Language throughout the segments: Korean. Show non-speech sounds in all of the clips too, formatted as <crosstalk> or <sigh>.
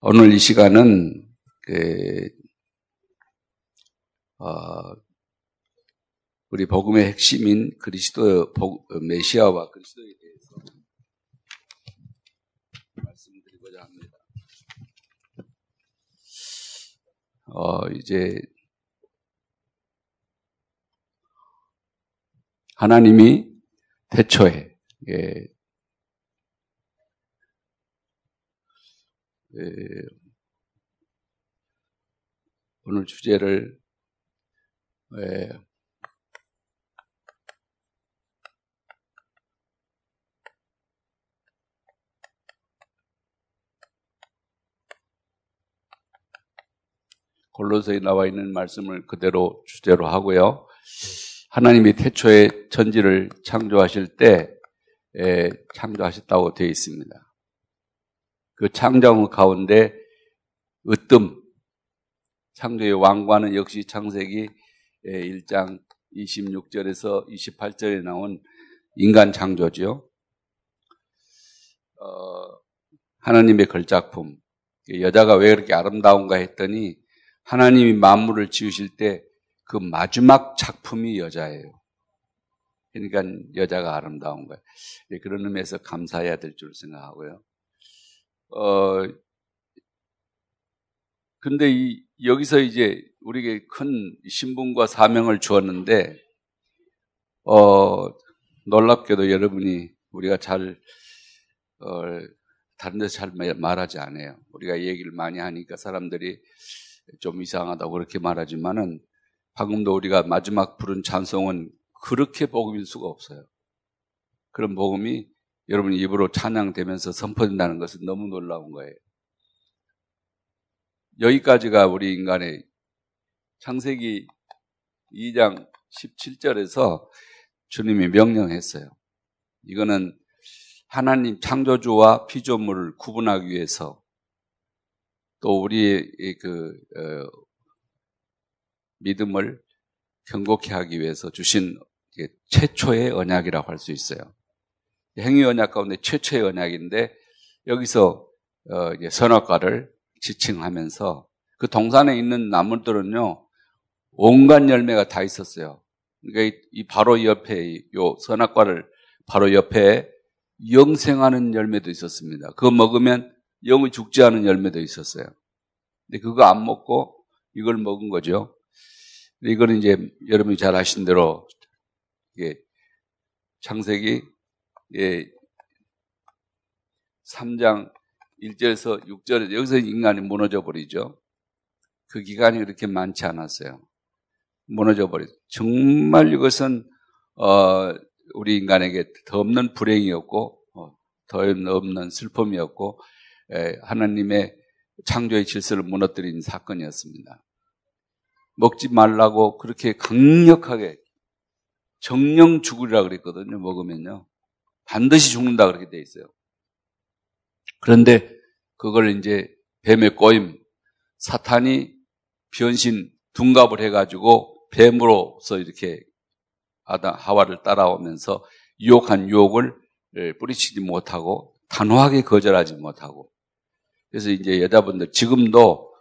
오늘 이 시간은 그, 어, 우리 복음의 핵심인 그리스도 메시아와 그리스도에 대해서 말씀드리고자 합니다. 어, 이제 하나님이 태초에 예, 오늘 주제를 예, 골로새에 나와 있는 말씀을 그대로 주제로 하고요. 하나님이 태초에 천지를 창조하실 때 예, 창조하셨다고 되어 있습니다. 그 창조 가운데 으뜸, 창조의 왕관은 역시 창세기 1장 26절에서 28절에 나온 인간 창조죠. 어, 하나님의 걸작품. 여자가 왜 그렇게 아름다운가 했더니 하나님이 만물을 지으실 때 그 마지막 작품이 여자예요. 그러니까 여자가 아름다운 거예요. 그런 의미에서 감사해야 될 줄 생각하고요. 어, 근데 이, 여기서 이제 우리에게 큰 신분과 사명을 주었는데, 어, 놀랍게도 여러분이 우리가 잘, 어, 다른 데서 잘 말하지 않아요. 우리가 얘기를 많이 하니까 사람들이 좀 이상하다고 그렇게 말하지만은 방금도 우리가 마지막 부른 찬송은 그렇게 복음일 수가 없어요. 그런 복음이 여러분 입으로 찬양되면서 선포된다는 것은 너무 놀라운 거예요. 여기까지가 우리 인간의 창세기 2장 17절에서 주님이 명령했어요. 이거는 하나님 창조주와 피조물을 구분하기 위해서 또 우리의 그 어, 믿음을 경고케 하기 위해서 주신 최초의 언약이라고 할 수 있어요. 행위 언약 가운데 최초의 언약인데 여기서 어, 선악과를 지칭하면서 그 동산에 있는 나무들은요 온갖 열매가 다 있었어요. 그러니까 이 바로 옆에 요 선악과를 바로 옆에 영생하는 열매도 있었습니다. 그거 먹으면 영이 죽지 않은 열매도 있었어요. 근데 그거 안 먹고 이걸 먹은 거죠. 이거는 이제 여러분이 잘 아신 대로 창세기 예, 3장 1절에서 6절에 여기서 인간이 무너져 버리죠. 그 기간이 그렇게 많지 않았어요. 무너져 버리죠. 정말 이것은 어, 우리 인간에게 더 없는 불행이었고 어, 더 없는 슬픔이었고 에, 하나님의 창조의 질서를 무너뜨린 사건이었습니다. 먹지 말라고 그렇게 강력하게 정령 죽으리라 그랬거든요. 먹으면요. 반드시 죽는다 그렇게 돼 있어요. 그런데 그걸 이제 뱀의 꼬임, 사탄이 변신, 둔갑을 해가지고 뱀으로서 이렇게 아다 하와를 따라오면서 유혹한 유혹을 뿌리치지 못하고 단호하게 거절하지 못하고 그래서 이제 여자분들 지금도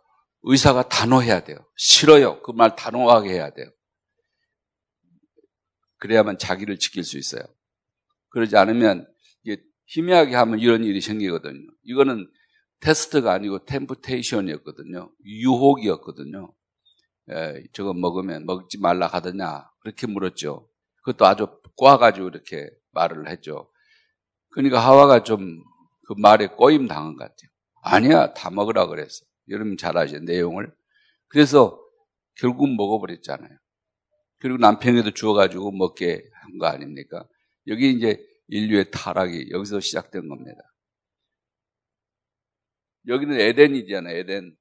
의사가 단호해야 돼요. 싫어요. 그 말 단호하게 해야 돼요. 그래야만 자기를 지킬 수 있어요. 그러지 않으면 희미하게 하면 이런 일이 생기거든요. 이거는 테스트가 아니고 템프테이션이었거든요. 유혹이었거든요. 에, 저거 먹으면 먹지 말라 하더냐 그렇게 물었죠. 그것도 아주 꼬아가지고 이렇게 말을 했죠. 그러니까 하와가 좀 그 말에 꼬임 당한 것 같아요. 아니야 다 먹으라 그랬어. 여러분 잘 아시죠 내용을. 그래서 결국 먹어버렸잖아요. 그리고 남편에도 주어가지고 먹게 한 거 아닙니까? 여기 이제 인류의 타락이 여기서 시작된 겁니다. 여기는 에덴이잖아요, 에덴.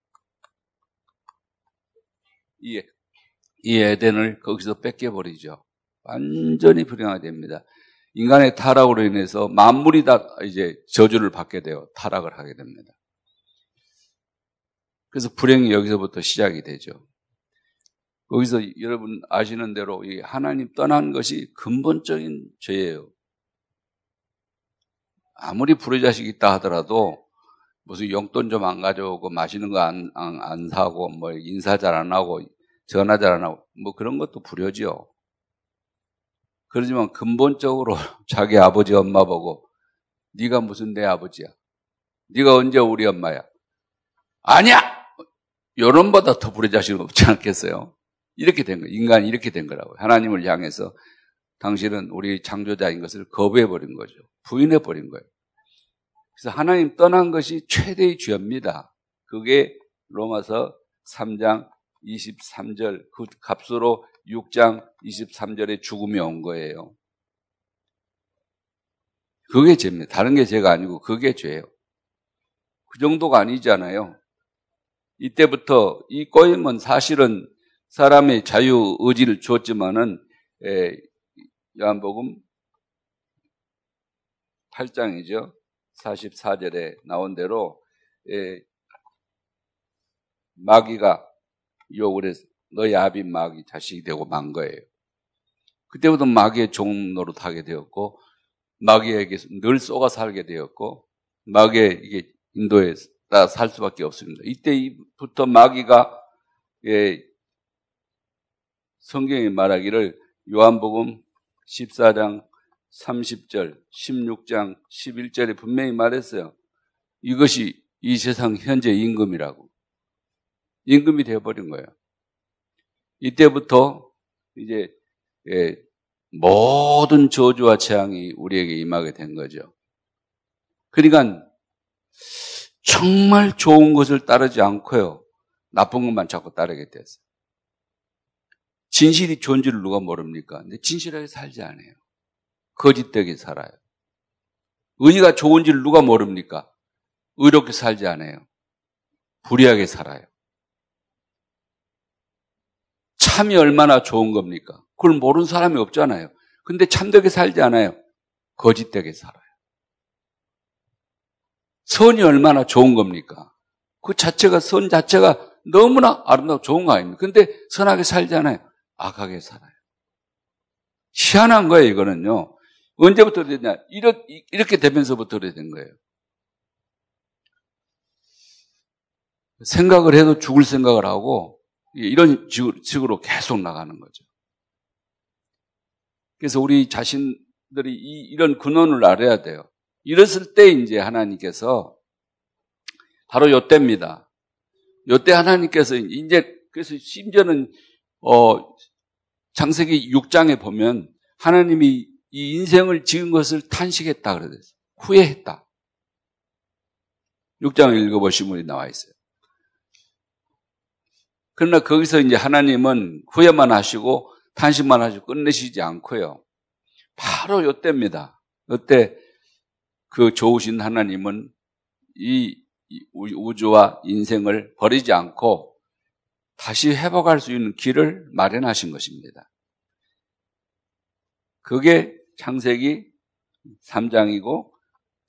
이, 이 에덴을 거기서 뺏겨버리죠. 완전히 불행하게 됩니다. 인간의 타락으로 인해서 만물이 다 이제 저주를 받게 되어 타락을 하게 됩니다. 그래서 불행이 여기서부터 시작이 되죠. 거기서 여러분 아시는 대로 이 하나님 떠난 것이 근본적인 죄예요. 아무리 자식이 있다 하더라도 무슨 용돈 좀 안 가져오고 맛있는 거안 안, 안 사고 뭐 인사 잘 안 하고 전화 잘 안 하고 뭐 그런 것도 불효지요. 그러지만 근본적으로 <laughs> 자기 아버지 엄마 보고 네가 무슨 내 아버지야? 네가 언제 우리 엄마야? 아니야. 요런보다 더 부려자식 없지 않겠어요? 이렇게 된 거, 인간이 이렇게 된 거라고. 하나님을 향해서 당신은 우리 창조자인 것을 거부해 버린 거죠. 부인해 버린 거예요. 그래서 하나님 떠난 것이 최대의 죄입니다. 그게 로마서 3장 23절 그 값으로 6장 23절에 죽음이 온 거예요. 그게 죄입니다. 다른 게 죄가 아니고 그게 죄예요. 그 정도가 아니잖아요. 이때부터 이 꼬임은 사실은 사람의 자유 의지를 줬지만은 요한복음 8장이죠. 44절에 나온 대로 에, 마귀가 욕을 해서 너희 아비 마귀 자식이 되고 만 거예요. 그때부터 마귀의 종 노릇하게 되었고 마귀에게 늘 쏘가 살게 되었고 마귀의 이게 인도에 살 수밖에 없습니다. 이때부터 마귀가 예, 성경이 말하기를 요한복음 14장 30절, 16장 11절에 분명히 말했어요. 이것이 이 세상 현재 임금이라고. 임금이 되어버린 거예요. 이때부터 이제 예, 모든 저주와 재앙이 우리에게 임하게 된 거죠. 그러니까 정말 좋은 것을 따르지 않고요. 나쁜 것만 자꾸 따르게 됐어요. 진실이 존재를 누가 모릅니까? 근데 진실하게 살지 않아요. 거짓되게 살아요. 의가 좋은지를 누가 모릅니까? 의롭게 살지 않아요. 불의하게 살아요. 참이 얼마나 좋은 겁니까? 그걸 모르는 사람이 없잖아요. 근데 참되게 살지 않아요. 거짓되게 살아요. 선이 얼마나 좋은 겁니까? 그 자체가, 선 자체가 너무나 아름답고 좋은 거 아닙니까? 근데 선하게 살지 않아요. 악하게 살아요. 희한한 거예요, 이거는요. 언제부터 됐냐? 이렇게 되면서부터 된 거예요. 생각을 해도 죽을 생각을 하고 이런 식으로 계속 나가는 거죠. 그래서 우리 자신들이 이 런 근원을 알아야 돼요. 이랬을 때 이제 하나님께서 바로 요때입니다. 요때 하나님께서 이제 그래서 심지어는 어 장세기 6장에 보면 하나님이 이 인생을 지은 것을 탄식했다 그러어요 후회했다. 6장을 읽어보시면 나와 있어요. 그러나 거기서 이제 하나님은 후회만 하시고 탄식만 하시고 끝내시지 않고요. 바로 요때입니다. 요때 그 좋으신 하나님은 이 우주와 인생을 버리지 않고 다시 회복할 수 있는 길을 마련하신 것입니다. 그게 창세기 3장이고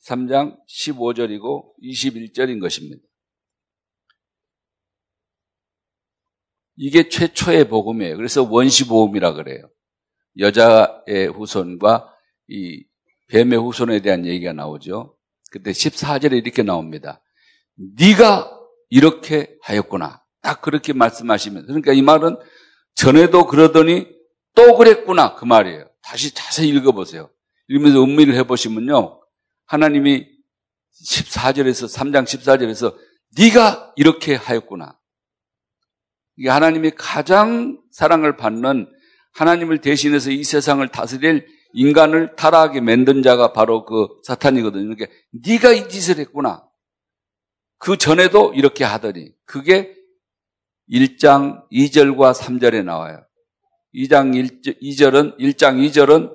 3장 15절이고 21절인 것입니다. 이게 최초의 복음이에요. 그래서 원시 복음이라 그래요. 여자의 후손과 이 뱀의 후손에 대한 얘기가 나오죠. 그때 14절에 이렇게 나옵니다. 네가 이렇게 하였구나. 딱 그렇게 말씀하시면 그러니까 이 말은 전에도 그러더니 또 그랬구나 그 말이에요. 다시 자세히 읽어보세요. 읽으면서 음미를 해보시면요. 하나님이 14절에서 3장 14절에서 네가 이렇게 하였구나. 이게 하나님이 가장 사랑을 받는 하나님을 대신해서 이 세상을 다스릴 인간을 타락하게 만든 자가 바로 그 사탄이거든요. 그러니까 네가 이 짓을 했구나. 그 전에도 이렇게 하더니 그게 1장 2절과 3절에 나와요. 2장 2절은 1장 2절은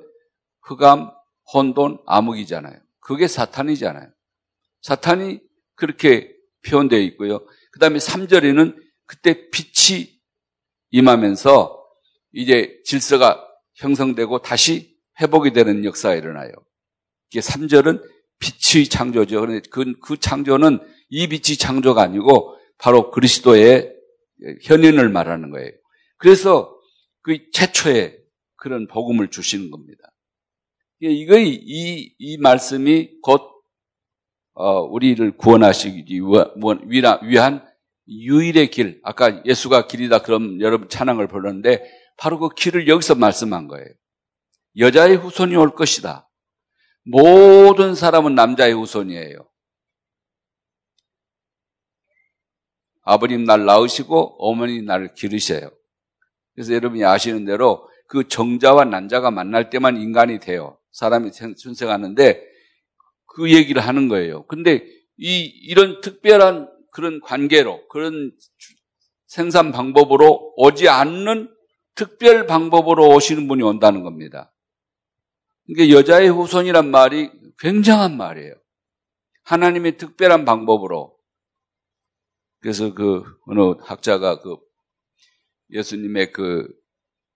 흑암, 혼돈, 암흑이잖아요. 그게 사탄이잖아요. 사탄이 그렇게 표현되어 있고요. 그 다음에 3절에는 그때 빛이 임하면서 이제 질서가 형성되고 다시 회복이 되는 역사가 일어나요. 이게 3절은 빛의 창조죠. 그, 그 창조는 이 빛이 창조가 아니고 바로 그리스도의 현인을 말하는 거예요. 그래서 그 최초의 그런 복음을 주시는 겁니다. 이거 이, 이 말씀이 곧 어, 우리를 구원하시기 위한 유일의 길. 아까 예수가 길이다 그럼 여러분 찬양을 부르는데 바로 그 길을 여기서 말씀한 거예요. 여자의 후손이 올 것이다. 모든 사람은 남자의 후손이에요. 아버님 날 낳으시고 어머니 나를 기르셔요. 그래서 여러분이 아시는 대로 그 정자와 난자가 만날 때만 인간이 돼요. 사람이 순생하는데 그 얘기를 하는 거예요. 근데 이, 이런 특별한 그런 관계로, 그런 생산 방법으로 오지 않는 특별 방법으로 오시는 분이 온다는 겁니다. 그러니까 여자의 후손이란 말이 굉장한 말이에요. 하나님의 특별한 방법으로. 그래서 그 어느 학자가 그 예수님의 그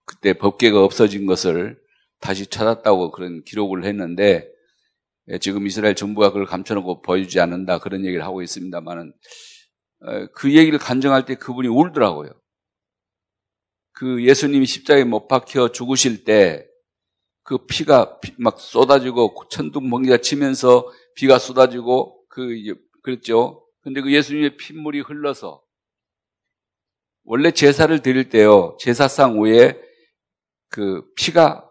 그때 법계가 없어진 것을 다시 찾았다고 그런 기록을 했는데 예, 지금 이스라엘 정부가 그걸 감춰놓고 보여주지 않는다 그런 얘기를 하고 있습니다만은 어, 그 얘기를 간증할 때 그분이 울더라고요. 그 예수님이 십자가에 못 박혀 죽으실 때 그 피가 막 쏟아지고 천둥 번개가 치면서 비가 쏟아지고 그 그랬죠. 근데 그 예수님의 핏물이 흘러서 원래 제사를 드릴 때요 제사상 위에 그 피가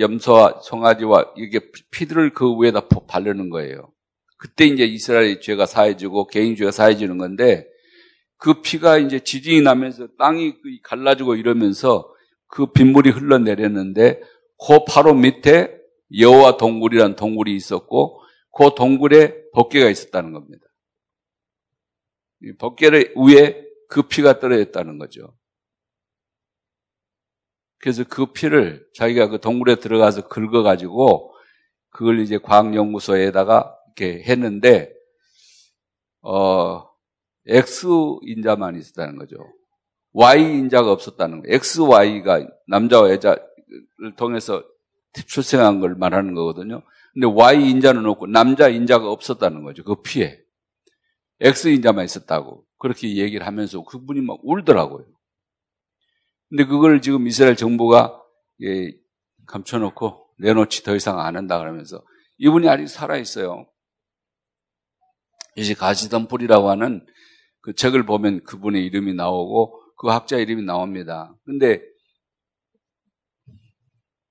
염소와 송아지와 이게 피들을 그 위에다 바르는 거예요. 그때 이제 이스라엘의 죄가 사해지고 개인 죄가 사해지는 건데 그 피가 이제 지진이 나면서 땅이 갈라지고 이러면서 그 빗물이 흘러내렸는데 그 바로 밑에 여호와 동굴이란 동굴이 있었고 그 동굴에 벗개가 있었다는 겁니다. 벗개를 위에 그 피가 떨어졌다는 거죠. 그래서 그 피를 자기가 그 동굴에 들어가서 긁어가지고 그걸 이제 과학연구소에다가 이렇게 했는데, 어, X인자만 있었다는 거죠. Y인자가 없었다는 거예요. XY가 남자와 여자를 통해서 출생한 걸 말하는 거거든요. 근데 Y인자는 없고 남자 인자가 없었다는 거죠. 그 피에. X인자만 있었다고. 그렇게 얘기를 하면서 그분이 막 울더라고요. 근데 그걸 지금 이스라엘 정부가 예, 감춰놓고 내놓지 더 이상 안 한다 그러면서 이분이 아직 살아있어요. 이제 가시덤불이라고 하는 그 책을 보면 그분의 이름이 나오고 그 학자 이름이 나옵니다. 근데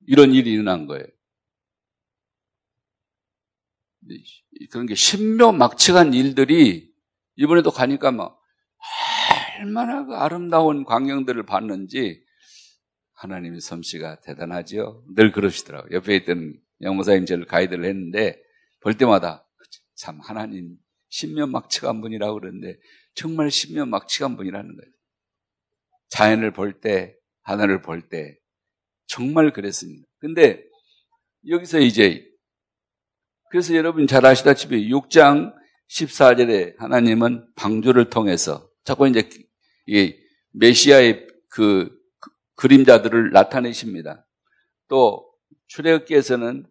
이런 일이 일어난 거예요. 그런 게 신묘 막측한 일들이 이번에도 가니까 막 얼마나 그 아름다운 광경들을 봤는지 하나님의 솜씨가 대단하죠. 늘 그러시더라고요. 옆에 있던 영모사님 저를 가이드를 했는데 볼 때마다 참 하나님 신면막측한 분이라고 그러는데 정말 신면막측한 분이라는 거예요. 자연을 볼 때, 하늘을 볼 때 정말 그랬습니다. 근데 여기서 이제 그래서 여러분 잘 아시다시피 6장 14절에 하나님은 방주를 통해서 자꾸 이제 이 메시아의 그, 그 그림자들을 나타내십니다. 또 출애굽기에서는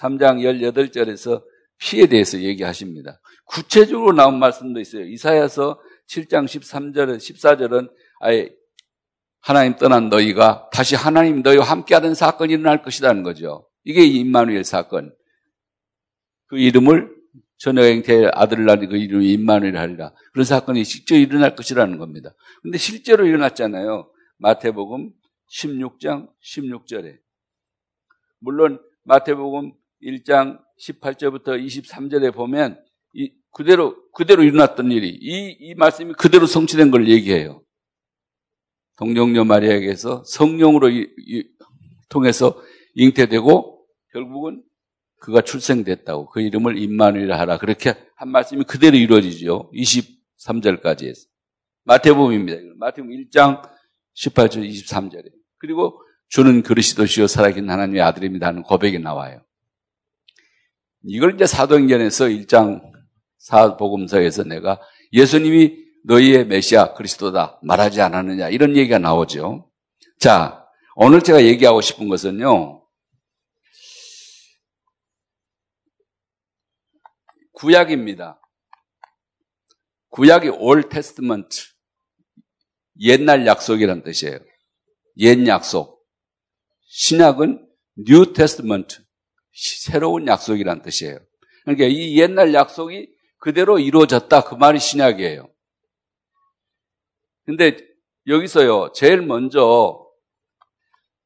3장 18절에서 피에 대해서 얘기하십니다. 구체적으로 나온 말씀도 있어요. 이사야서 7장 13절, 14절은 아예 하나님 떠난 너희가 다시 하나님 너희와 함께하는 사건이 일어날 것이라는 거죠. 이게 임마누엘 사건. 그 이름을 전여행태 아들을 낳은 그 이름이 임마누엘 하리라. 그런 사건이 직접 일어날 것이라는 겁니다. 근데 실제로 일어났잖아요. 마태복음 16장 16절에. 물론 마태복음 1장 18절부터 23절에 보면 이 그대로 그대로 일어났던 일이 이, 이 말씀이 그대로 성취된 걸 얘기해요. 동정녀 마리아에게서 성령으로 이, 이, 통해서 잉태되고 결국은 그가 출생됐다고 그 이름을 임마누이라 하라 그렇게 한 말씀이 그대로 이루어지죠. 23절까지 해서 마태복음입니다. 마태복음 1장 18절 23절에 그리고 주는 그리스도시요 살아계신 하나님의 아들입니다 하는 고백이 나와요. 이걸 이제 사도행전에서 1장 사복음서에서 내가 예수님이 너희의 메시아 그리스도다 말하지 않았느냐 이런 얘기가 나오죠. 자, 오늘 제가 얘기하고 싶은 것은요. 구약입니다. 구약이 Old Testament 옛날 약속이란 뜻이에요. 옛 약속. 신약은 New Testament 새로운 약속이란 뜻이에요. 그러니까 이 옛날 약속이 그대로 이루어졌다. 그 말이 신약이에요. 근데 여기서요, 제일 먼저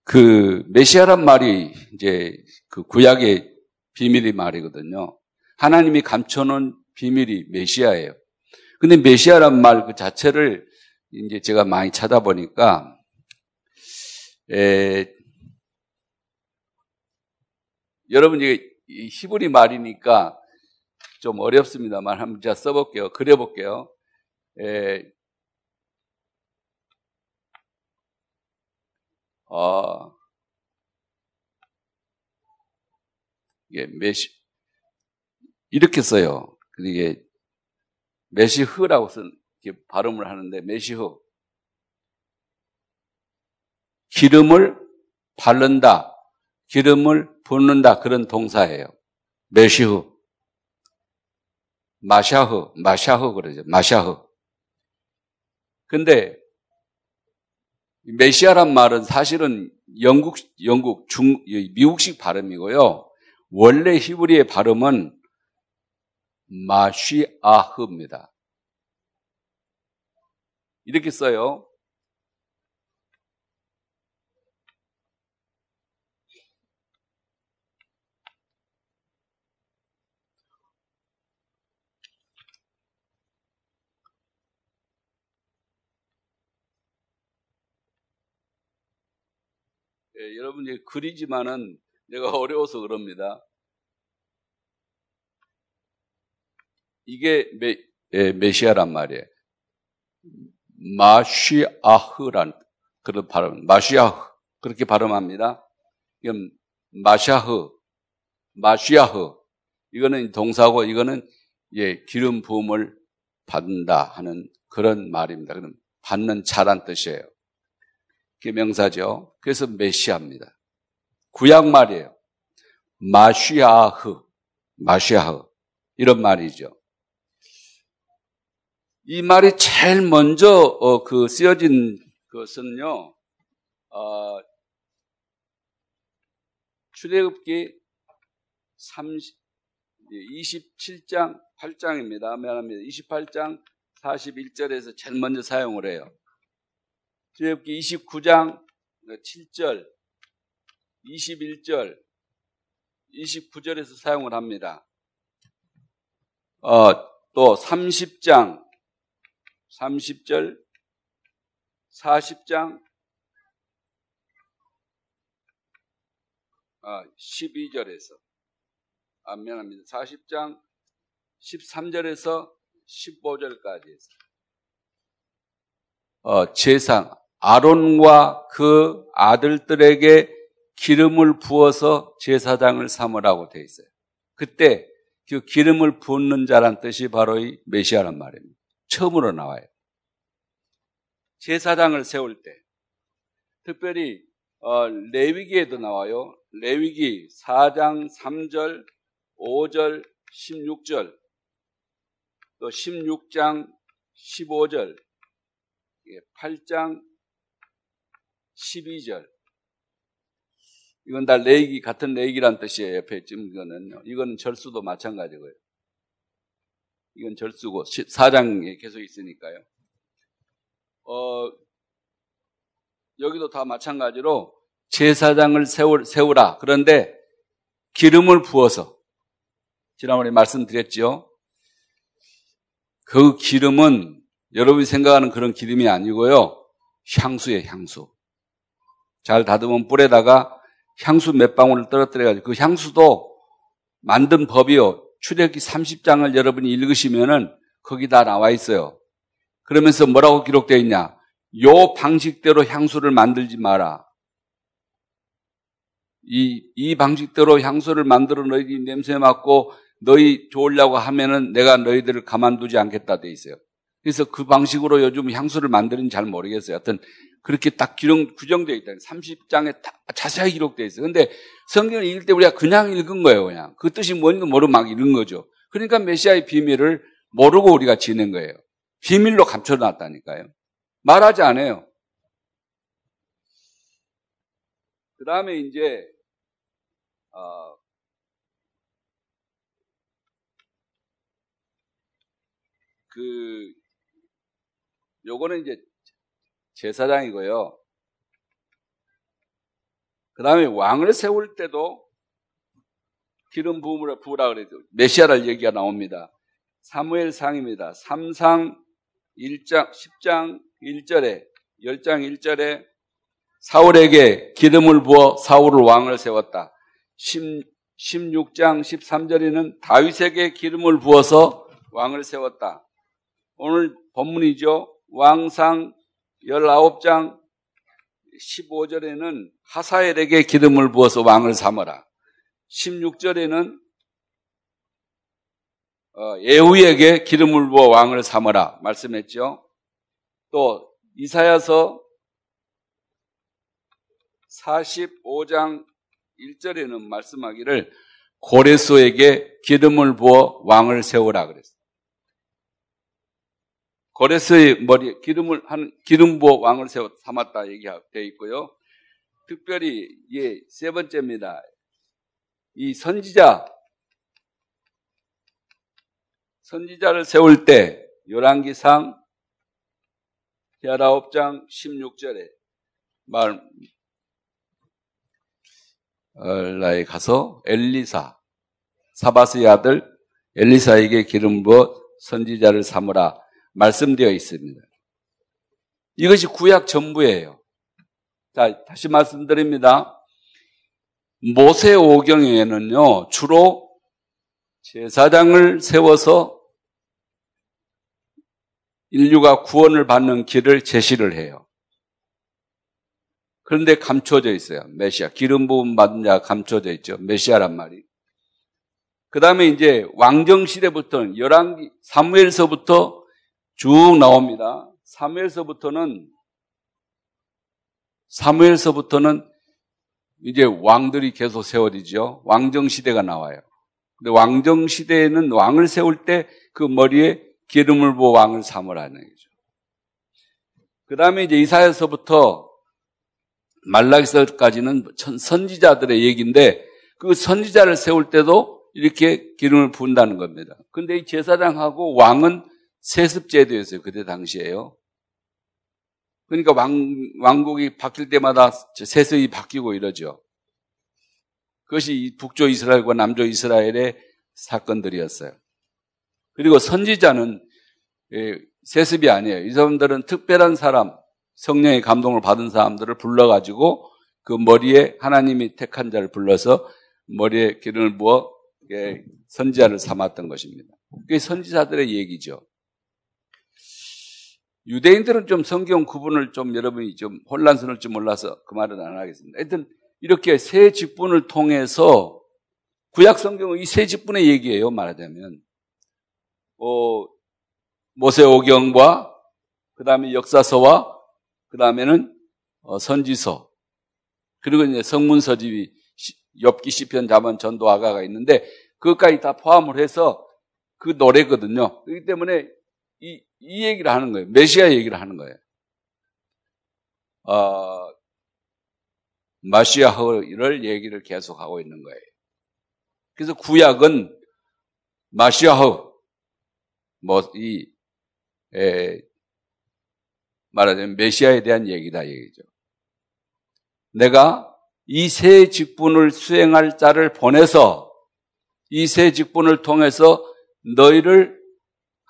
그 메시아란 말이 이제 그 구약의 비밀이 말이거든요. 하나님이 감춰놓은 비밀이 메시아예요. 근데 메시아란 말 그 자체를 이제 제가 많이 찾아보니까 에, 여러분 이게 히브리 말이니까 좀 어렵습니다만 한번 제가 써볼게요. 그려볼게요. 에, 어, 이게 메시, 이렇게 써요. 이게 메시흐라고 쓴, 발음을 하는데, 메시흐. 기름을 바른다, 기름을 붓는다, 그런 동사예요. 메시흐. 마샤흐, 마샤흐 그러죠. 마샤흐. 근데 메시아란 말은 사실은 영국, 영국, 중, 미국식 발음이고요. 원래 히브리의 발음은 마쉬아흐입니다. 이렇게 써요. 예, 여러분 이제 그리지만은 내가 어려워서 그럽니다. 이게 메, 예, 메시아란 말이에요. 마쉬아흐란 그런 발음, 마쉬아흐 그렇게 발음합니다. 이건 마샤흐, 마쉬아흐 이거는 동사고 이거는 예, 기름 부음을 받는다 하는 그런 말입니다. 그럼 받는 자란 뜻이에요. 그게 명사죠. 그래서 메시아입니다. 구약 말이에요. 마쉬아흐, 마쉬아흐 이런 말이죠. 이 말이 제일 먼저 어, 그 쓰여진 것은요. 어, 출애굽기 30, 27장 8장입니다. 미안합니다. 28장 41절에서 제일 먼저 사용을 해요. 출애굽기 29장 7절, 21절, 29절에서 사용을 합니다. 어, 또 30장, 30절, 40장, 어, 12절에서, 아, 미안합니다. 40장 13절에서 15절까지 해서, 어, 제상, 아론과 그 아들들에게 기름을 부어서 제사장을 삼으라고 되어 있어요. 그때 그 기름을 붓는 자란 뜻이 바로 이 메시아란 말입니다. 처음으로 나와요. 제사장을 세울 때 특별히 어, 레위기에도 나와요. 레위기 4장 3절, 5절, 16절, 또 16장 15절, 8장 12절. 이건 다 레이기, 같은 레이기란 뜻이에요. 옆에 찍은 거는요. 이거는 절수도 마찬가지고요. 이건 절수고, 4장에 계속 있으니까요. 어, 여기도 다 마찬가지로 제사장을 세우, 세우라. 그런데 기름을 부어서, 지난번에 말씀드렸죠. 그 기름은 여러분이 생각하는 그런 기름이 아니고요. 향수의 향수. 잘 다듬은 뿔에다가 향수 몇 방울을 떨어뜨려가지고 그 향수도 만든 법이요. 출애기 30장을 여러분이 읽으시면은 거기 다 나와 있어요. 그러면서 뭐라고 기록되어 있냐? 요 방식대로 향수를 만들지 마라. 이, 이 방식대로 향수를 만들어 너희들이 냄새 맡고 너희 좋으려고 하면은 내가 너희들을 가만두지 않겠다 돼 있어요. 그래서 그 방식으로 요즘 향수를 만드는지 잘 모르겠어요. 하여튼 그렇게 딱 기록, 규정되어 있다. 30장에 자세하게 기록되어 있어요. 근데 성경을 읽을 때 우리가 그냥 읽은 거예요, 그냥. 그 뜻이 뭔지 모르고 막 읽은 거죠. 그러니까 메시아의 비밀을 모르고 우리가 지는 거예요. 비밀로 감춰놨다니까요. 말하지 않아요. 그 다음에 이제, 어, 그 요거는 이제 제사장이고요. 그 다음에 왕을 세울 때도 기름 부음을 부으라 그래도 메시아를 얘기가 나옵니다. 사무엘 상입니다. 3상 1장, 10장 1절에, 10장 1절에 사울에게 기름을 부어 사울을 왕을 세웠다. 10, 16장 13절에는 다윗에게 기름을 부어서 왕을 세웠다. 오늘 본문이죠. 왕상 19장 15절에는 하사엘에게 기름을 부어서 왕을 삼아라. 16절에는 어, 예후에게 기름을 부어 왕을 삼아라 말씀했죠. 또 이사야서 45장 1절에는 말씀하기를 고레스에게 기름을 부어 왕을 세우라 그랬어요. 고레스의 머리에 기름을 한 기름 부어 왕을 세워 삼았다 얘기되어 있고요. 특별히 예, 세 번째입니다. 이 선지자 선지자를 세울 때 열왕기상 19장 16절에 말 라에 가서 엘리사 사바스의 아들 엘리사에게 기름 부어 선지자를 삼으라 말씀되어 있습니다. 이것이 구약 전부예요. 자, 다시 말씀드립니다. 모세 오경에는요, 주로 제사장을 세워서 인류가 구원을 받는 길을 제시를 해요. 그런데 감춰져 있어요. 메시아. 기름 부음 받은 자가 감춰져 있죠. 메시아란 말이. 그 다음에 이제 왕정시대부터는 열왕기, 사무엘서부터 쭉 나옵니다. 사무엘서부터는 사무엘서부터는 이제 왕들이 계속 세워지죠. 왕정 시대가 나와요. 근데 왕정 시대에는 왕을 세울 때 그 머리에 기름을 부어 왕을 삼으라는 거죠. 그 다음에 이제 이사야서부터 말라기서까지는 선지자들의 얘기인데 그 선지자를 세울 때도 이렇게 기름을 부은다는 겁니다. 근데 이 제사장하고 왕은 세습 제도였어요. 그때 당시에요. 그러니까 왕, 왕국이 바뀔 때마다 세습이 바뀌고 이러죠. 그것이 북조 이스라엘과 남조 이스라엘의 사건들이었어요. 그리고 선지자는 예, 세습이 아니에요. 이 사람들은 특별한 사람, 성령의 감동을 받은 사람들을 불러가지고 그 머리에 하나님이 택한 자를 불러서 머리에 기름을 부어 예, 선지자를 삼았던 것입니다. 그게 선지자들의 얘기죠. 유대인들은 좀 성경 구분을 좀 여러분이 좀 혼란스러울 줄 몰라서 그 말은 안 하겠습니다. 하여튼 이렇게 세 직분을 통해서 구약 성경은 이 세 직분의 얘기예요. 말하자면 어, 모세오경과 그 다음에 역사서와 그 다음에는 어, 선지서 그리고 이제 성문서집이 엽기 시편 자문 전도 아가가 있는데 그것까지 다 포함을 해서 그 노래거든요. 그렇기 때문에 이, 이 얘기를 하는 거예요. 메시아 얘기를 하는 거예요. 어, 마시아흐를 얘기를 계속하고 있는 거예요. 그래서 구약은 마시아흐, 뭐, 이, 에, 말하자면 메시아에 대한 얘기다, 얘기죠. 내가 이 세 직분을 수행할 자를 보내서 이 세 직분을 통해서 너희를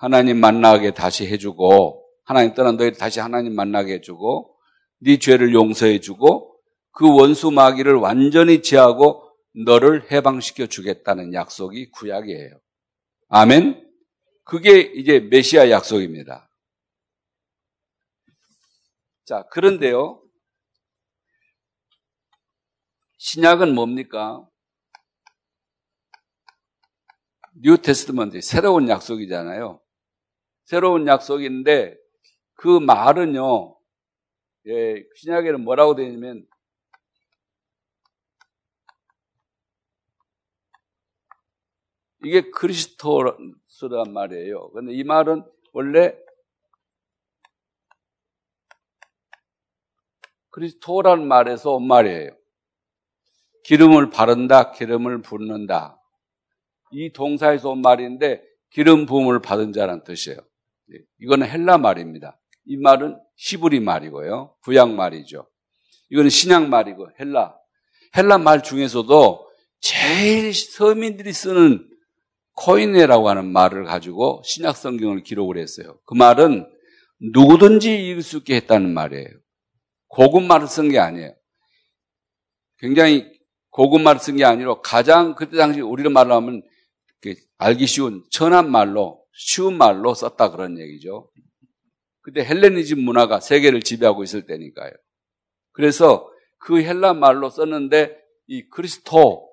하나님 만나게 다시 해주고 하나님 떠난 너희를 다시 하나님 만나게 해주고 네 죄를 용서해주고 그 원수 마귀를 완전히 제하고 너를 해방시켜 주겠다는 약속이 구약이에요. 아멘. 그게 이제 메시아 약속입니다. 자, 그런데요. 신약은 뭡니까? New Testament 새로운 약속이잖아요. 새로운 약속인데 그 말은요. 예, 신약에는 뭐라고 되냐면 이게 그리스도란 말이에요. 근데 이 말은 원래 그리스도란 말에서 온 말이에요. 기름을 바른다, 기름을 붓는다. 이 동사에서 온 말인데 기름 부음을 받은 자라는 뜻이에요. 예, 이거는 헬라 말입니다. 이 말은 히브리 말이고요. 구약 말이죠. 이거는 신약 말이고 헬라. 헬라 말 중에서도 제일 서민들이 쓰는 코이네라고 하는 말을 가지고 신약 성경을 기록을 했어요. 그 말은 누구든지 읽을 수 있게 했다는 말이에요. 고급 말을 쓴 게 아니에요. 굉장히 고급 말을 쓴 게 아니라 가장 그때 당시 우리로 말로 하면 알기 쉬운 천한 말로 쉬운 말로 썼다 그런 얘기죠. 그때 헬레니즘 문화가 세계를 지배하고 있을 때니까요. 그래서 그 헬라 말로 썼는데 이 그리스토,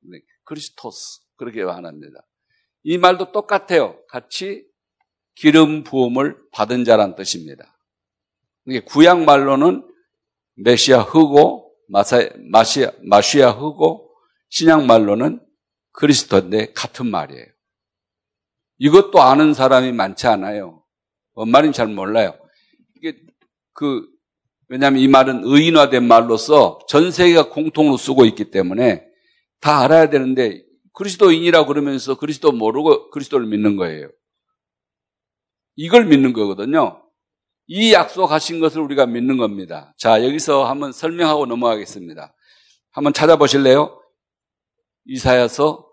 네, 그리스토스 그렇게 말합니다. 이 말도 똑같아요. 같이 기름 부음을 받은 자란 뜻입니다. 이게 구약 말로는 메시아 흑고 마사, 마시아, 마시아 흑고 신약 말로는 그리스도인데 같은 말이에요. 이것도 아는 사람이 많지 않아요. 뭔 말인지 잘 몰라요. 이게 그 왜냐하면 이 말은 의인화된 말로서 전 세계가 공통으로 쓰고 있기 때문에 다 알아야 되는데 그리스도인이라 그러면서 그리스도 모르고 그리스도를 믿는 거예요. 이걸 믿는 거거든요. 이 약속하신 것을 우리가 믿는 겁니다. 자, 여기서 한번 설명하고 넘어가겠습니다. 한번 찾아보실래요? 이사야서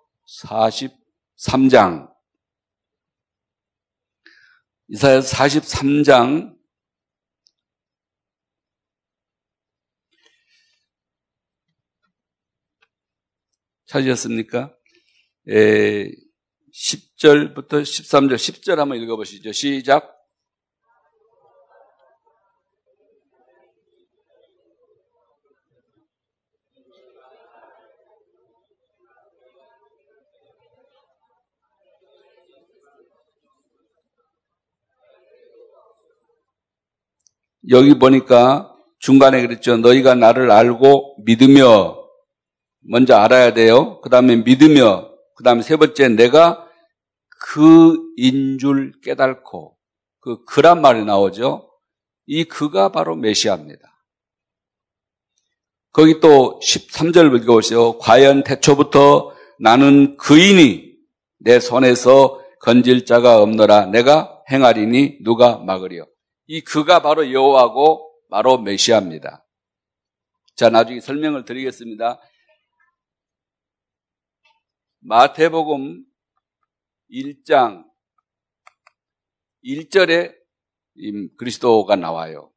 43장. 이사야서 43장 찾으셨습니까? 에, 10절부터 13절, 10절 한번 읽어보시죠. 시작. 여기 보니까 중간에 그랬죠. 너희가 나를 알고 믿으며 먼저 알아야 돼요. 그 다음에 믿으며 그 다음에 세 번째 내가 그인 줄 깨닫고 그 그란 말이 나오죠. 이 그가 바로 메시아입니다. 거기 또 13절 읽어보시오. 과연 태초부터 나는 그인이 내 손에서 건질 자가 없노라. 내가 행하리니 누가 막으리요. 이 그가 바로 여호와고 바로 메시아입니다. 자, 나중에 설명을 드리겠습니다. 마태복음 1장 1절에 그리스도가 나와요.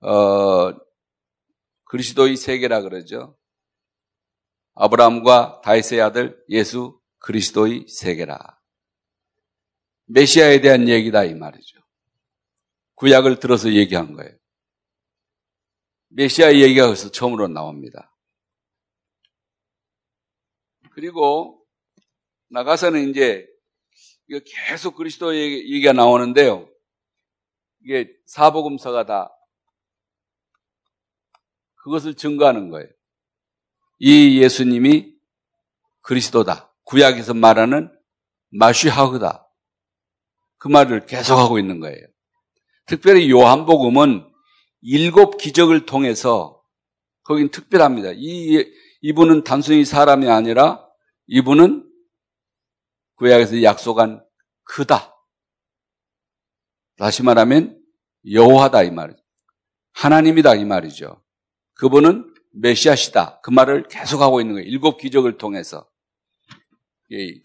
어, 그리스도의 세계라 그러죠. 아브라함과 다윗의 아들 예수 그리스도의 세계라. 메시아에 대한 얘기다 이 말이죠. 구약을 들어서 얘기한 거예요. 메시아 얘기가 여기서 처음으로 나옵니다. 그리고 나가서는 이제 계속 그리스도 얘기가 나오는데요. 이게 사복음서가 다 그것을 증거하는 거예요. 이 예수님이 그리스도다. 구약에서 말하는 마쉬하흐다. 그 말을 계속하고 있는 거예요. 특별히 요한복음은 일곱 기적을 통해서 거긴 특별합니다. 이, 이분은 단순히 사람이 아니라 이분은 구약에서 약속한 그다. 다시 말하면 여호와다 이 말이죠. 하나님이다 이 말이죠. 그분은 메시아시다. 그 말을 계속하고 있는 거예요. 일곱 기적을 통해서.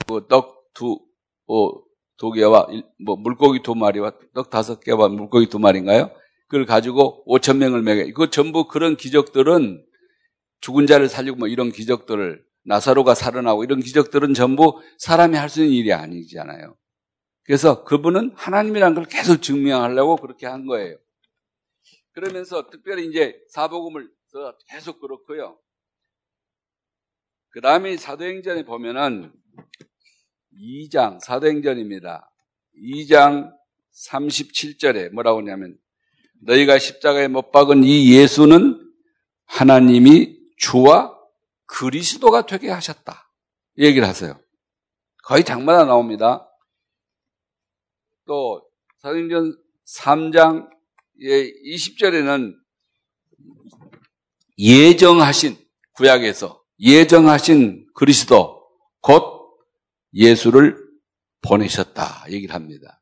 그떡 두 어, 두 개와 뭐 물고기 두 마리와 떡 다섯 개와 물고기 두 마리인가요? 그걸 가지고 오천 명을 먹여. 그 전부 그런 기적들은 죽은 자를 살리고 뭐 이런 기적들을 나사로가 살아나고 이런 기적들은 전부 사람이 할 수 있는 일이 아니잖아요. 그래서 그분은 하나님이라는 걸 계속 증명하려고 그렇게 한 거예요. 그러면서 특별히 이제 사복음을 계속 그렇고요. 그 다음에 사도행전에 보면은 2장, 사도행전입니다. 2장 37절에 뭐라고 하냐면 너희가 십자가에 못 박은 이 예수는 하나님이 주와 그리스도가 되게 하셨다. 얘기를 하세요. 거의 장마다 나옵니다. 또 사도행전 3장 20절에는 예정하신 구약에서 예정하신 그리스도 곧 예수를 보내셨다 얘기를 합니다.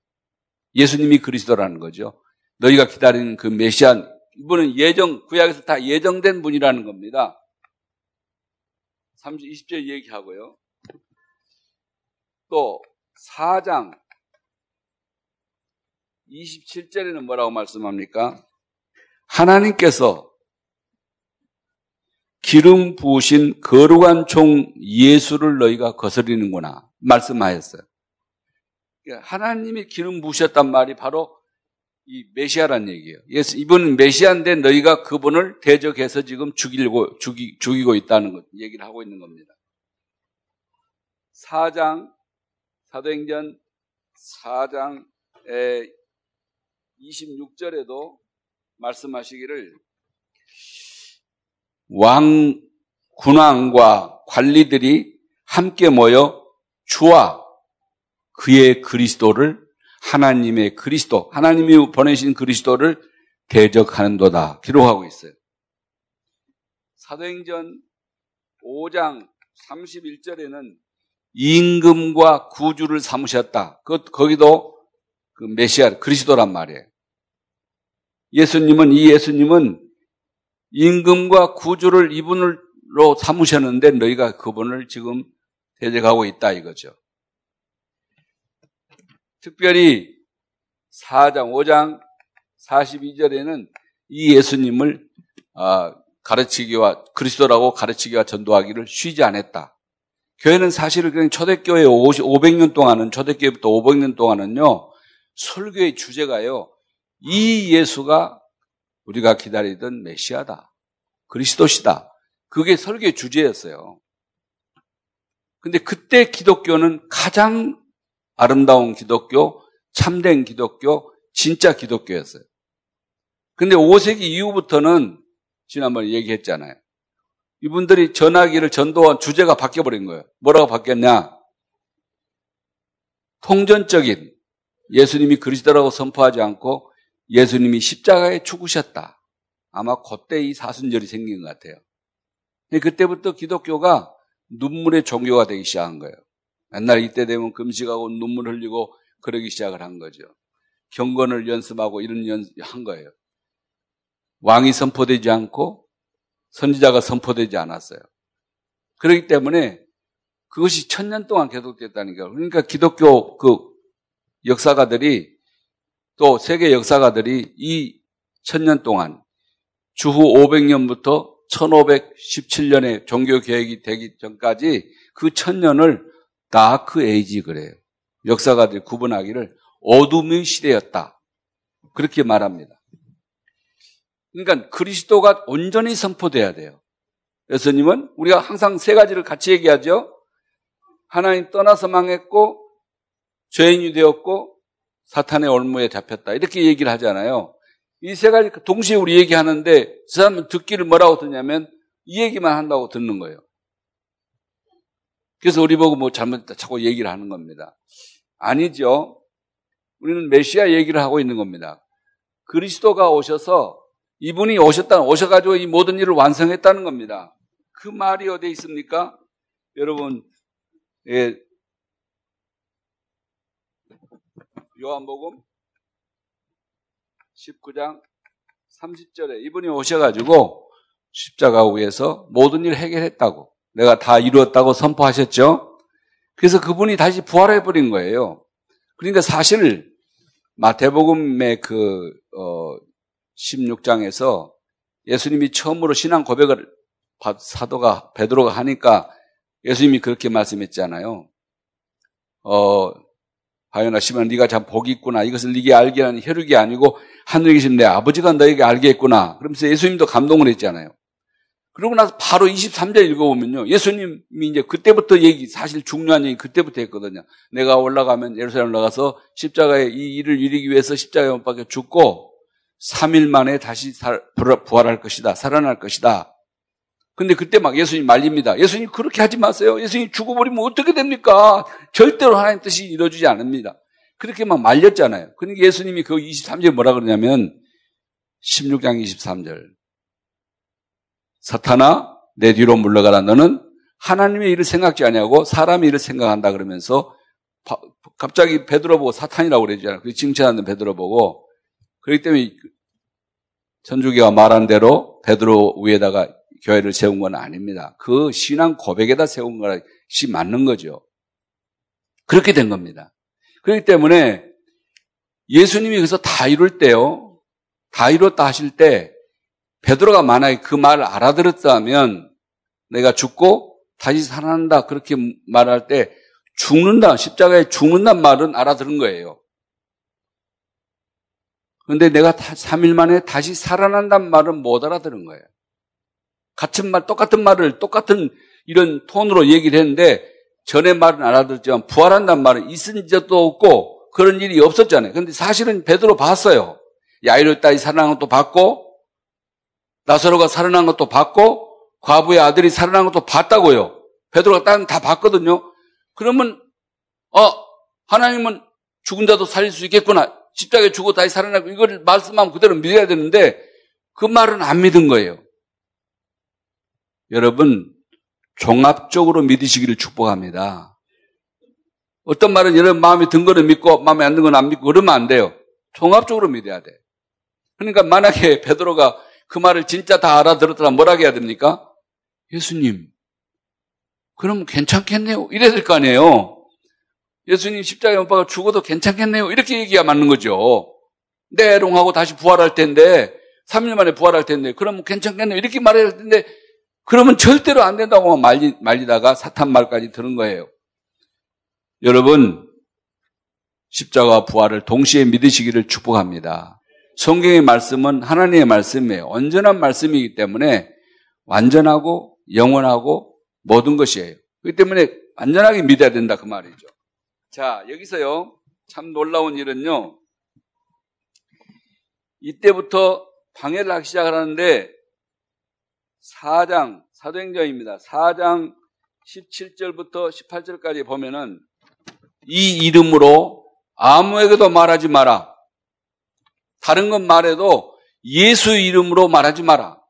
예수님이 그리스도라는 거죠. 너희가 기다리는 그 메시안 이분은 예정 구약에서 다 예정된 분이라는 겁니다. 30, 20절 얘기하고요. 또 4장 27절에는 뭐라고 말씀합니까? 하나님께서 기름 부으신 거룩한 종 예수를 너희가 거스리는구나 말씀하였어요. 그러니까 하나님이 기름 부으셨단 말이 바로 이 메시아란 얘기예요. 예수, 이분은 메시아인데 너희가 그분을 대적해서 지금 죽이고, 죽이, 죽이고 있다는 것, 얘기를 하고 있는 겁니다. 4장, 사도행전 4장의 26절에도 말씀하시기를 왕, 군왕과 관리들이 함께 모여 주와 그의 그리스도를 하나님의 그리스도, 하나님이 보내신 그리스도를 대적하는도다. 기록하고 있어요. 사도행전 5장 31절에는 임금과 구주를 삼으셨다. 그, 거기도 그 메시아, 그리스도란 말이에요. 예수님은, 이 예수님은 임금과 구주를 이분으로 삼으셨는데 너희가 그분을 지금 대적하고 있다 이거죠. 특별히 4장, 5장 42절에는 이 예수님을 아, 가르치기와 그리스도라고 가르치기와 전도하기를 쉬지 않았다. 교회는 사실 그냥 초대교회 500년 동안은 초대교회부터 500년 동안은요 설교의 주제가요 이 예수가 우리가 기다리던 메시아다 그리스도시다 그게 설교의 주제였어요. 근데 그때 기독교는 가장 아름다운 기독교, 참된 기독교, 진짜 기독교였어요. 근데 5세기 이후부터는 지난번에 얘기했잖아요. 이분들이 전하기를 전도한 주제가 바뀌어버린 거예요. 뭐라고 바뀌었냐? 통전적인 예수님이 그리스도라고 선포하지 않고 예수님이 십자가에 죽으셨다. 아마 그때 이 사순절이 생긴 것 같아요. 그때부터 기독교가 눈물의 종교가 되기 시작한 거예요. 맨날 이때 되면 금식하고 눈물 흘리고 그러기 시작을 한 거죠. 경건을 연습하고 이런 연습한 거예요. 왕이 선포되지 않고 선지자가 선포되지 않았어요. 그렇기 때문에 그것이 천년 동안 계속됐다는 거예요. 그러니까 기독교 그 역사가들이 또 세계 역사가들이 이 천년 동안 주후 500년부터 1517년에 종교 개혁이 되기 전까지 그 천년을 다크 에이지 그래요. 역사가들이 구분하기를 어둠의 시대였다. 그렇게 말합니다. 그러니까 그리스도가 온전히 선포돼야 돼요. 예수님은 우리가 항상 세 가지를 같이 얘기하죠. 하나님 떠나서 망했고 죄인이 되었고 사탄의 올무에 잡혔다. 이렇게 얘기를 하잖아요. 이 세 가지 동시에 우리 얘기하는데 그 사람은 듣기를 뭐라고 듣냐면 이 얘기만 한다고 듣는 거예요. 그래서 우리 보고 뭐 잘못했다 자꾸 얘기를 하는 겁니다. 아니죠. 우리는 메시아 얘기를 하고 있는 겁니다. 그리스도가 오셔서 이분이 오셨다, 오셔가지고 이 모든 일을 완성했다는 겁니다. 그 말이 어디에 있습니까? 여러분, 예, 요한복음 19장 30절에 이분이 오셔가지고 십자가 위에서 모든 일을 해결했다고. 내가 다 이루었다고 선포하셨죠? 그래서 그분이 다시 부활해 버린 거예요. 그러니까 사실 마태복음의 그, 어, 16장에서 예수님이 처음으로 신앙 고백을 사도가, 베드로가 하니까 예수님이 그렇게 말씀했잖아요. 어, 하연아 시면 네가 참 복이 있구나. 이것을 네게 알게 하는 혈육이 아니고 하늘에 계신 내 아버지가 너에게 알게 했구나. 그러면서 예수님도 감동을 했잖아요. 그러고 나서 바로 23절 읽어보면요. 예수님이 이제 그때부터 얘기, 사실 중요한 얘기 그때부터 했거든요. 내가 올라가면 예루살렘 올라가서 십자가에 이 일을 이루기 위해서 십자가에 못 박혀 죽고 3일 만에 다시 부활할 것이다. 살아날 것이다. 근데 그때 막 예수님 말립니다. 예수님 그렇게 하지 마세요. 예수님 죽어버리면 어떻게 됩니까? 절대로 하나님 뜻이 이루어지지 않습니다. 그렇게 막 말렸잖아요. 그러니까 예수님이 그 23절 뭐라 그러냐면 16장 23절. 사탄아 내 뒤로 물러가라 너는 하나님의 일을 생각지 아니하고 사람의 일을 생각한다 그러면서 갑자기 베드로 보고 사탄이라고 그러잖아요. 그 칭찬하는 베드로 보고 그렇기 때문에 전주기가 말한 대로 베드로 위에다가 교회를 세운 건 아닙니다. 그 신앙 고백에다 세운 것이 맞는 거죠. 그렇게 된 겁니다. 그렇기 때문에 예수님이 그래서 다 이룰 때요. 다 이뤘다 하실 때 베드로가 만약에 그 말을 알아들었다면 내가 죽고 다시 살아난다 그렇게 말할 때 죽는다 십자가에 죽는단 말은 알아들은 거예요. 그런데 내가 3일 만에 다시 살아난단 말은 못 알아들은 거예요. 같은 말, 똑같은 말을 똑같은 이런 톤으로 얘기를 했는데 전에 말은 알아들었지만 부활한단 말은 있은 적도 없고 그런 일이 없었잖아요. 근데 사실은 베드로 봤어요. 야이로 딸이 살아난 것도 봤고 나사로가 살아난 것도 봤고 과부의 아들이 살아난 것도 봤다고요. 베드로가 딴다 봤거든요. 그러면 어 하나님은 죽은 자도 살릴 수 있겠구나. 십자가에 죽고 다시 살아나고 이걸 말씀하면 그대로 믿어야 되는데 그 말은 안 믿은 거예요. 여러분 종합적으로 믿으시기를 축복합니다. 어떤 말은 여러분 마음에 든 거는 믿고 마음에 안 든 건 안 믿고 그러면 안 돼요. 종합적으로 믿어야 돼. 그러니까 만약에 <laughs> 베드로가 그 말을 진짜 다 알아들었더라 뭐라 해야 됩니까? 예수님, 그럼 괜찮겠네요. 이래야 될 거 아니에요. 예수님 십자가에 못 박아 죽어도 괜찮겠네요. 이렇게 얘기가 맞는 거죠. 내롱하고 다시 부활할 텐데, 3일 만에 부활할 텐데, 그럼 괜찮겠네요. 이렇게 말해야 할 텐데, 그러면 절대로 안 된다고 말리, 말리다가 사탄 말까지 들은 거예요. 여러분, 십자가 부활을 동시에 믿으시기를 축복합니다. 성경의 말씀은 하나님의 말씀이에요. 온전한 말씀이기 때문에 완전하고 영원하고 모든 것이에요. 그렇기 때문에 완전하게 믿어야 된다 그 말이죠. 자, 여기서요. 참 놀라운 일은요. 이때부터 방해를 하기 시작을 하는데 4장 사도행전입니다. 4장 17절부터 18절까지 보면은 이 이름으로 아무에게도 말하지 마라. 다른 건 말해도 예수 이름으로 말하지 마라.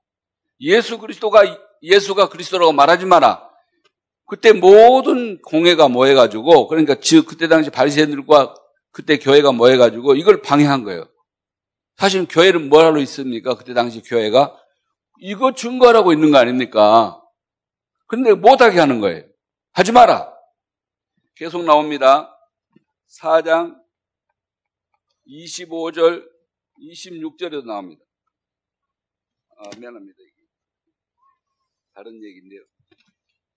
예수 그리스도가 예수가 그리스도라고 말하지 마라. 그때 모든 공회가 모여 가지고 그러니까 즉 그때 당시 바리새인들과 그때 교회가 모여 가지고 이걸 방해한 거예요. 사실 교회는 뭐라고 있습니까? 그때 당시 교회가 이거 증거하라고 있는 거 아닙니까? 근데 못하게 하는 거예요. 하지 마라. 계속 나옵니다. 4장 25절, 26절에도 나옵니다. 아, 미안합니다. 다른 얘기인데요.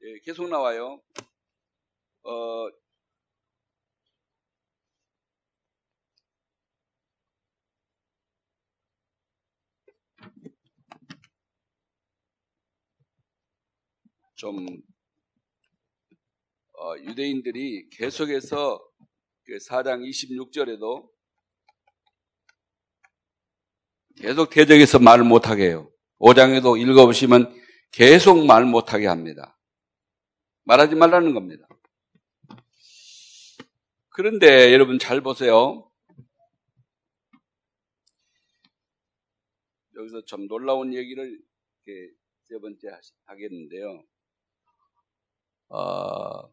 예, 계속 나와요. 어, 좀 어, 유대인들이 계속해서 그 4장 26절에도 계속 대적해서 말을 못하게 해요. 5장에도 읽어보시면 계속 말 못하게 합니다. 말하지 말라는 겁니다. 그런데 여러분 잘 보세요. 여기서 좀 놀라운 얘기를 세 번째 하겠는데요. 어,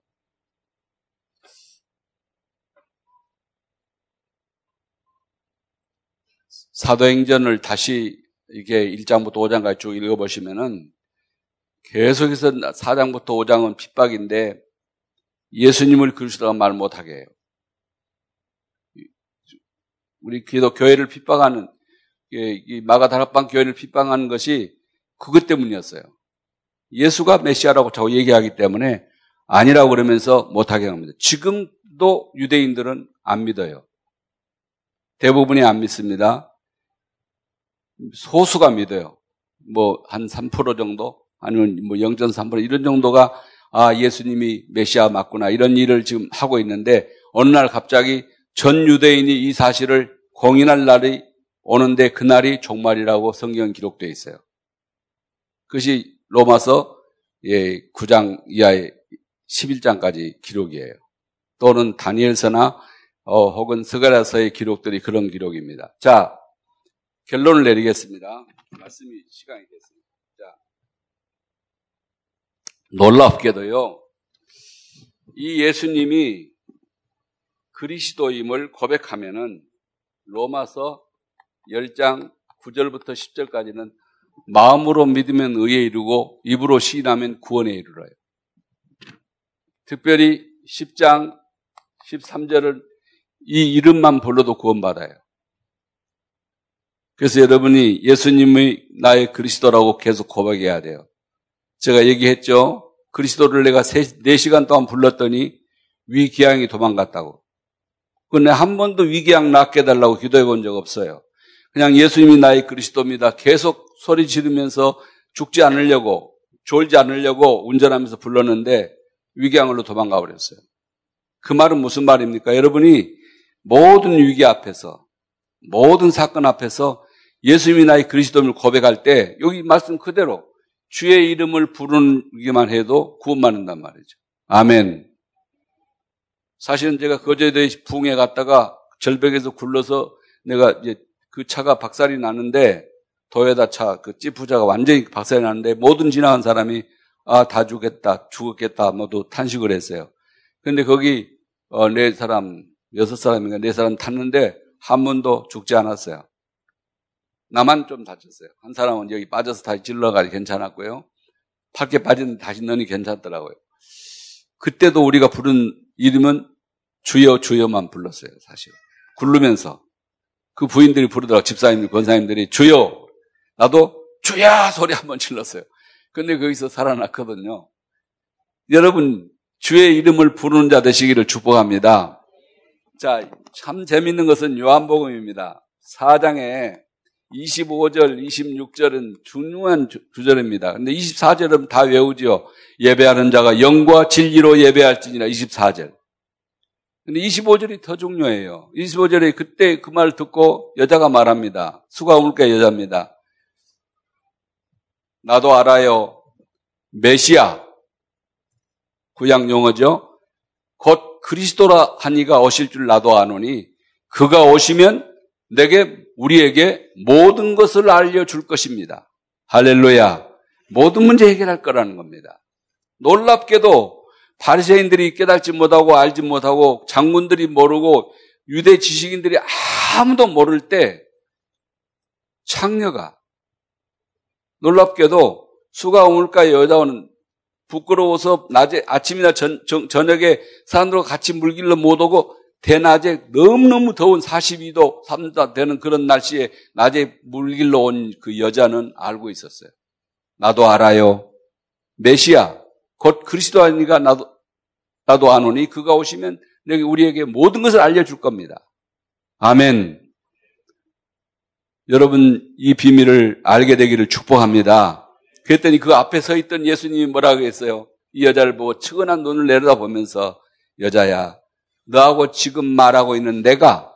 사도행전을 다시 이게 1장부터 5장까지 쭉 읽어보시면은 계속해서 4장부터 5장은 핍박인데 예수님을 그리스도가 말 못하게 해요. 우리 기도 교회를 핍박하는 이 마가다락방 교회를 핍박하는 것이 그것 때문이었어요. 예수가 메시아라고 자꾸 얘기하기 때문에 아니라고 그러면서 못하게 합니다. 지금도 유대인들은 안 믿어요. 대부분이 안 믿습니다. 소수가 믿어요. 뭐 한 3% 정도 아니면 뭐 0.3% 이런 정도가 아 예수님이 메시아 맞구나 이런 일을 지금 하고 있는데 어느 날 갑자기 전 유대인이 이 사실을 공인할 날이 오는데 그 날이 종말이라고 성경 기록되어 있어요. 그것이 로마서 예, 9장 이하의 11장까지 기록이에요. 또는 다니엘서나 어, 혹은 스가랴서의 기록들이 그런 기록입니다. 자, 결론을 내리겠습니다. 말씀이 시간이 됐습니다. 자, 놀랍게도요, 이 예수님이 그리스도임을 고백하면은 로마서 10장 9절부터 10절까지는 마음으로 믿으면 의에 이르고 입으로 시인하면 구원에 이르러요. 특별히 10장 13절은 이 이름만 불러도 구원받아요. 그래서 여러분이 예수님의 나의 그리스도라고 계속 고백해야 돼요. 제가 얘기했죠. 그리스도를 내가 4시간 동안 불렀더니 위기양이 도망갔다고. 근데 한 번도 위기양 낫게 해달라고 기도해 본 적 없어요. 그냥 예수님이 나의 그리스도입니다. 계속 소리 지르면서 죽지 않으려고, 졸지 않으려고 운전하면서 불렀는데 위기양으로 도망가 버렸어요. 그 말은 무슨 말입니까? 여러분이 모든 위기 앞에서, 모든 사건 앞에서 예수님이 나의 그리스도를 고백할 때 여기 말씀 그대로 주의 이름을 부르기만 해도 구원받는단 말이죠. 아멘. 사실은 제가 거제도에 붕에 갔다가 절벽에서 굴러서 내가 이제 그 차가 박살이 나는데 도요다 차, 그 찌푸자가 완전히 박살이 나는데 모든 지나간 사람이 아, 다 죽겠다, 죽었겠다, 모두 탄식을 했어요. 근데 거기, 어, 네 사람, 여섯 사람인가 네 사람 탔는데 한 번도 죽지 않았어요. 나만 좀 다쳤어요. 한 사람은 여기 빠져서 다시 질러가지고 괜찮았고요. 밖에 빠졌는데 다시 너니 괜찮더라고요. 그때도 우리가 부른 이름은 주여 주여만 불렀어요, 사실. 굴르면서. 그 부인들이 부르더라고, 집사님, 권사님들이 주여! 나도 주야! 소리 한번 질렀어요. 근데 거기서 살아났거든요. 여러분, 주의 이름을 부르는 자 되시기를 축복합니다. 자, 참 재밌는 것은 요한복음입니다. 4장에 25절, 26절은 중요한 주절입니다. 근데 24절은 다 외우지요. 예배하는 자가 영과 진리로 예배할지니라 24절. 근데 25절이 더 중요해요. 25절에 그때 그 말 듣고 여자가 말합니다. 수가 울게 여자입니다. 나도 알아요. 메시아. 구약 용어죠. 곧 그리스도라 하니가 오실 줄 나도 아노니 그가 오시면 내게 우리에게 모든 것을 알려줄 것입니다. 할렐루야. 모든 문제 해결할 거라는 겁니다. 놀랍게도 바리새인들이 깨닫지 못하고 알지 못하고 장군들이 모르고 유대 지식인들이 아무도 모를 때 창녀가 놀랍게도 수가 우물가 여자는 부끄러워서 낮에 아침이나 전, 저녁에 사람들과 같이 물길로 못 오고 대낮에 너무너무 더운 42도, 3도 되는 그런 날씨에 낮에 물길로 온 그 여자는 알고 있었어요. 나도 알아요. 메시아, 곧 그리스도 아니가 나도, 나도 아노니 그가 오시면 우리에게 모든 것을 알려줄 겁니다. 아멘. 여러분, 이 비밀을 알게 되기를 축복합니다. 그랬더니 그 앞에 서 있던 예수님이 뭐라고 했어요? 이 여자를 보고 측은한 눈을 내려다 보면서 여자야, 너하고 지금 말하고 있는 내가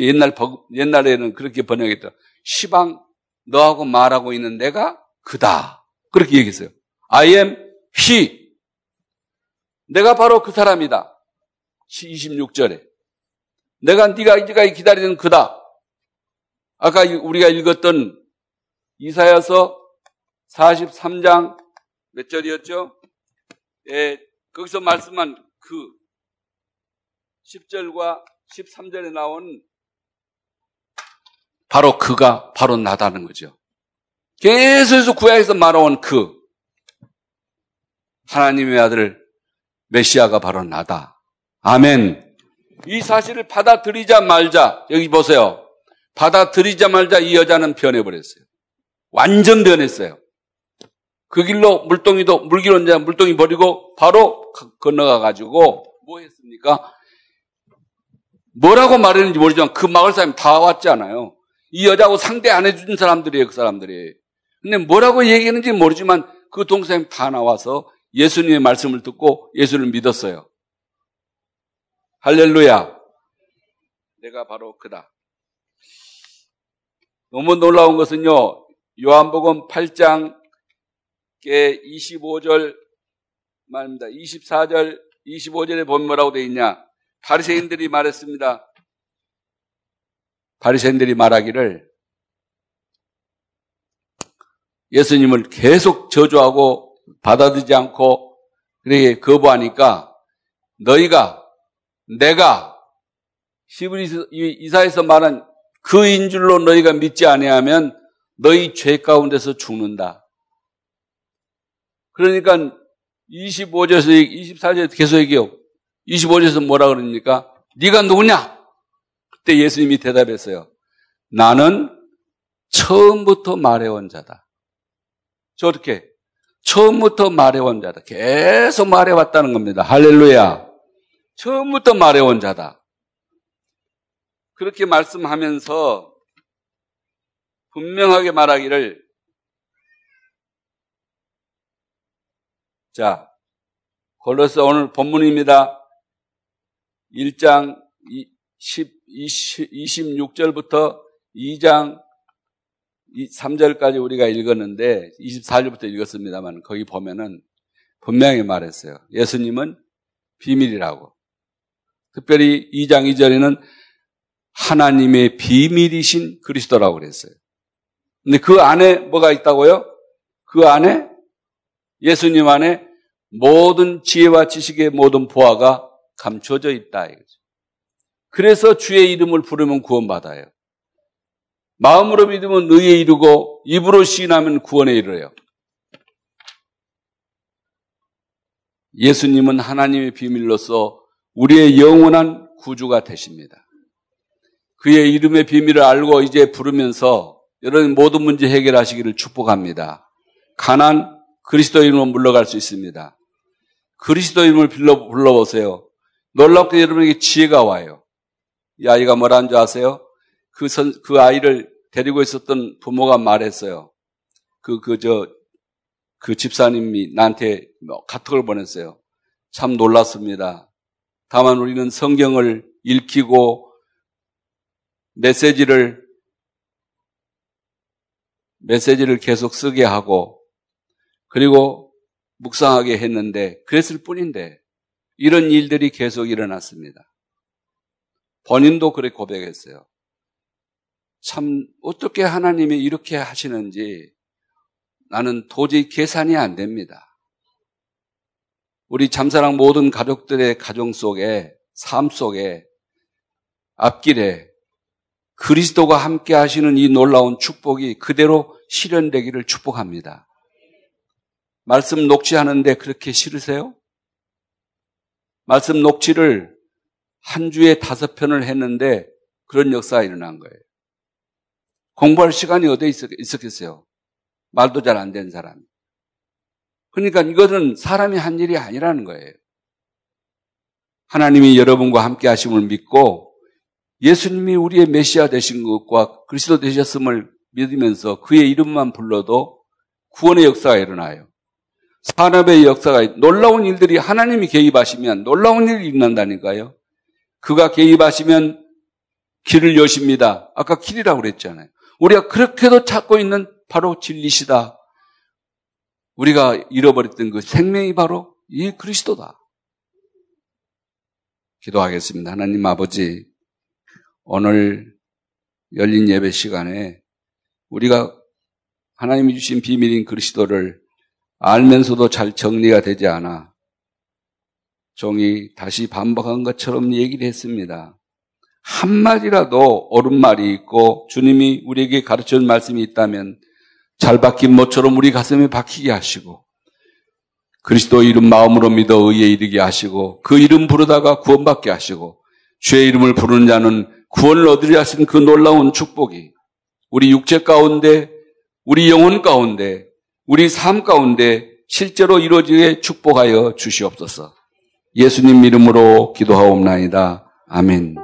옛날 옛날에는 그렇게 번역했다. 시방 너하고 말하고 있는 내가 그다. 그렇게 얘기했어요. I am he. 내가 바로 그 사람이다. 26절에. 내가 네가 네가 기다리는 그다. 아까 우리가 읽었던 이사야서 43장 몇 절이었죠? 예, 거기서 말씀한 그 10절과 13절에 나온 바로 그가 바로 나다는 거죠. 계속해서 구약에서 말해온 그 하나님의 아들 메시아가 바로 나다. 아멘. 이 사실을 받아들이자 말자 여기 보세요. 받아들이자 말자 이 여자는 변해버렸어요. 완전 변했어요. 그 길로 물동이도 물길 혼자 물동이 버리고 바로 건너가 가지고 뭐 했습니까? 뭐라고 말했는지 모르지만 그 마을 사람이 다 왔잖아요. 이 여자하고 상대 안 해준 사람들이에요, 그 사람들이. 근데 뭐라고 얘기했는지 모르지만 그 동생이 다 나와서 예수님의 말씀을 듣고 예수를 믿었어요. 할렐루야. 내가 바로 그다. 너무 놀라운 것은요, 요한복음 8장 25절 말입니다. 24절, 25절에 보면 뭐라고 되어 있냐? 바리새인들이 말했습니다. 바리새인들이 말하기를 예수님을 계속 저주하고 받아들이지 않고 그렇게 거부하니까 너희가 내가 히브리 이사에서 말한 그인 줄로 너희가 믿지 아니하면 너희 죄 가운데서 죽는다. 그러니까 25절에서 24절에 계속 얘기해요. 25절에서 뭐라 그러니까 네가 누구냐? 그때 예수님이 대답했어요. 나는 처음부터 말해온 자다. 저렇게 처음부터 말해온 자다. 계속 말해왔다는 겁니다. 할렐루야. 처음부터 말해온 자다. 그렇게 말씀하면서 분명하게 말하기를 자, 골로스 오늘 본문입니다. 1장 10, 20, 26절부터 2장 3절까지 우리가 읽었는데 24절부터 읽었습니다만 거기 보면은 분명히 말했어요. 예수님은 비밀이라고. 특별히 2장 2절에는 하나님의 비밀이신 그리스도라고 그랬어요. 근데 그 안에 뭐가 있다고요? 그 안에 예수님 안에 모든 지혜와 지식의 모든 보화가 감춰져 있다. 그래서 주의 이름을 부르면 구원받아요. 마음으로 믿으면 의에 이르고 입으로 시인하면 구원에 이르요. 예수님은 하나님의 비밀로서 우리의 영원한 구주가 되십니다. 그의 이름의 비밀을 알고 이제 부르면서 여러분 모든 문제 해결하시기를 축복합니다. 가난 그리스도 이름으로 물러갈 수 있습니다. 그리스도 이름을 불러, 불러보세요. 놀랍게 여러분에게 지혜가 와요. 이 아이가 뭐라는 줄 아세요? 그 선, 그 아이를 데리고 있었던 부모가 말했어요. 그, 그, 저, 그 집사님이 나한테 뭐 카톡을 보냈어요. 참 놀랐습니다. 다만 우리는 성경을 읽히고 메시지를, 메시지를 계속 쓰게 하고 그리고 묵상하게 했는데 그랬을 뿐인데 이런 일들이 계속 일어났습니다. 본인도 그렇게 고백했어요. 참 어떻게 하나님이 이렇게 하시는지 나는 도저히 계산이 안 됩니다. 우리 잠사랑 모든 가족들의 가정 속에 삶 속에 앞길에 그리스도가 함께 하시는 이 놀라운 축복이 그대로 실현되기를 축복합니다. 말씀 녹취하는데 그렇게 싫으세요? 말씀 녹취를 한 주에 다섯 편을 했는데 그런 역사가 일어난 거예요. 공부할 시간이 어디에 있었겠어요? 말도 잘 안 된 사람. 그러니까 이것은 사람이 한 일이 아니라는 거예요. 하나님이 여러분과 함께 하심을 믿고 예수님이 우리의 메시아 되신 것과 그리스도 되셨음을 믿으면서 그의 이름만 불러도 구원의 역사가 일어나요. 산업의 역사가 놀라운 일들이 하나님이 개입하시면 놀라운 일이 일어난다니까요. 그가 개입하시면 길을 여십니다. 아까 길이라고 그랬잖아요. 우리가 그렇게도 찾고 있는 바로 진리시다. 우리가 잃어버렸던 그 생명이 바로 이 그리스도다. 기도하겠습니다. 하나님 아버지, 오늘 열린 예배 시간에 우리가 하나님이 주신 비밀인 그리스도를 알면서도 잘 정리가 되지 않아 종이 다시 반복한 것처럼 얘기를 했습니다. 한마디라도 옳은 말이 있고 주님이 우리에게 가르쳐 준 말씀이 있다면 잘 박힌 모처럼 우리 가슴에 박히게 하시고 그리스도 이름 마음으로 믿어 의에 이르게 하시고 그 이름 부르다가 구원받게 하시고 주의 이름을 부르는 자는 구원을 얻으려 하신 그 놀라운 축복이 우리 육체 가운데 우리 영혼 가운데 우리 삶 가운데 실제로 이루어지게 축복하여 주시옵소서. 예수님 이름으로 기도하옵나이다. 아멘.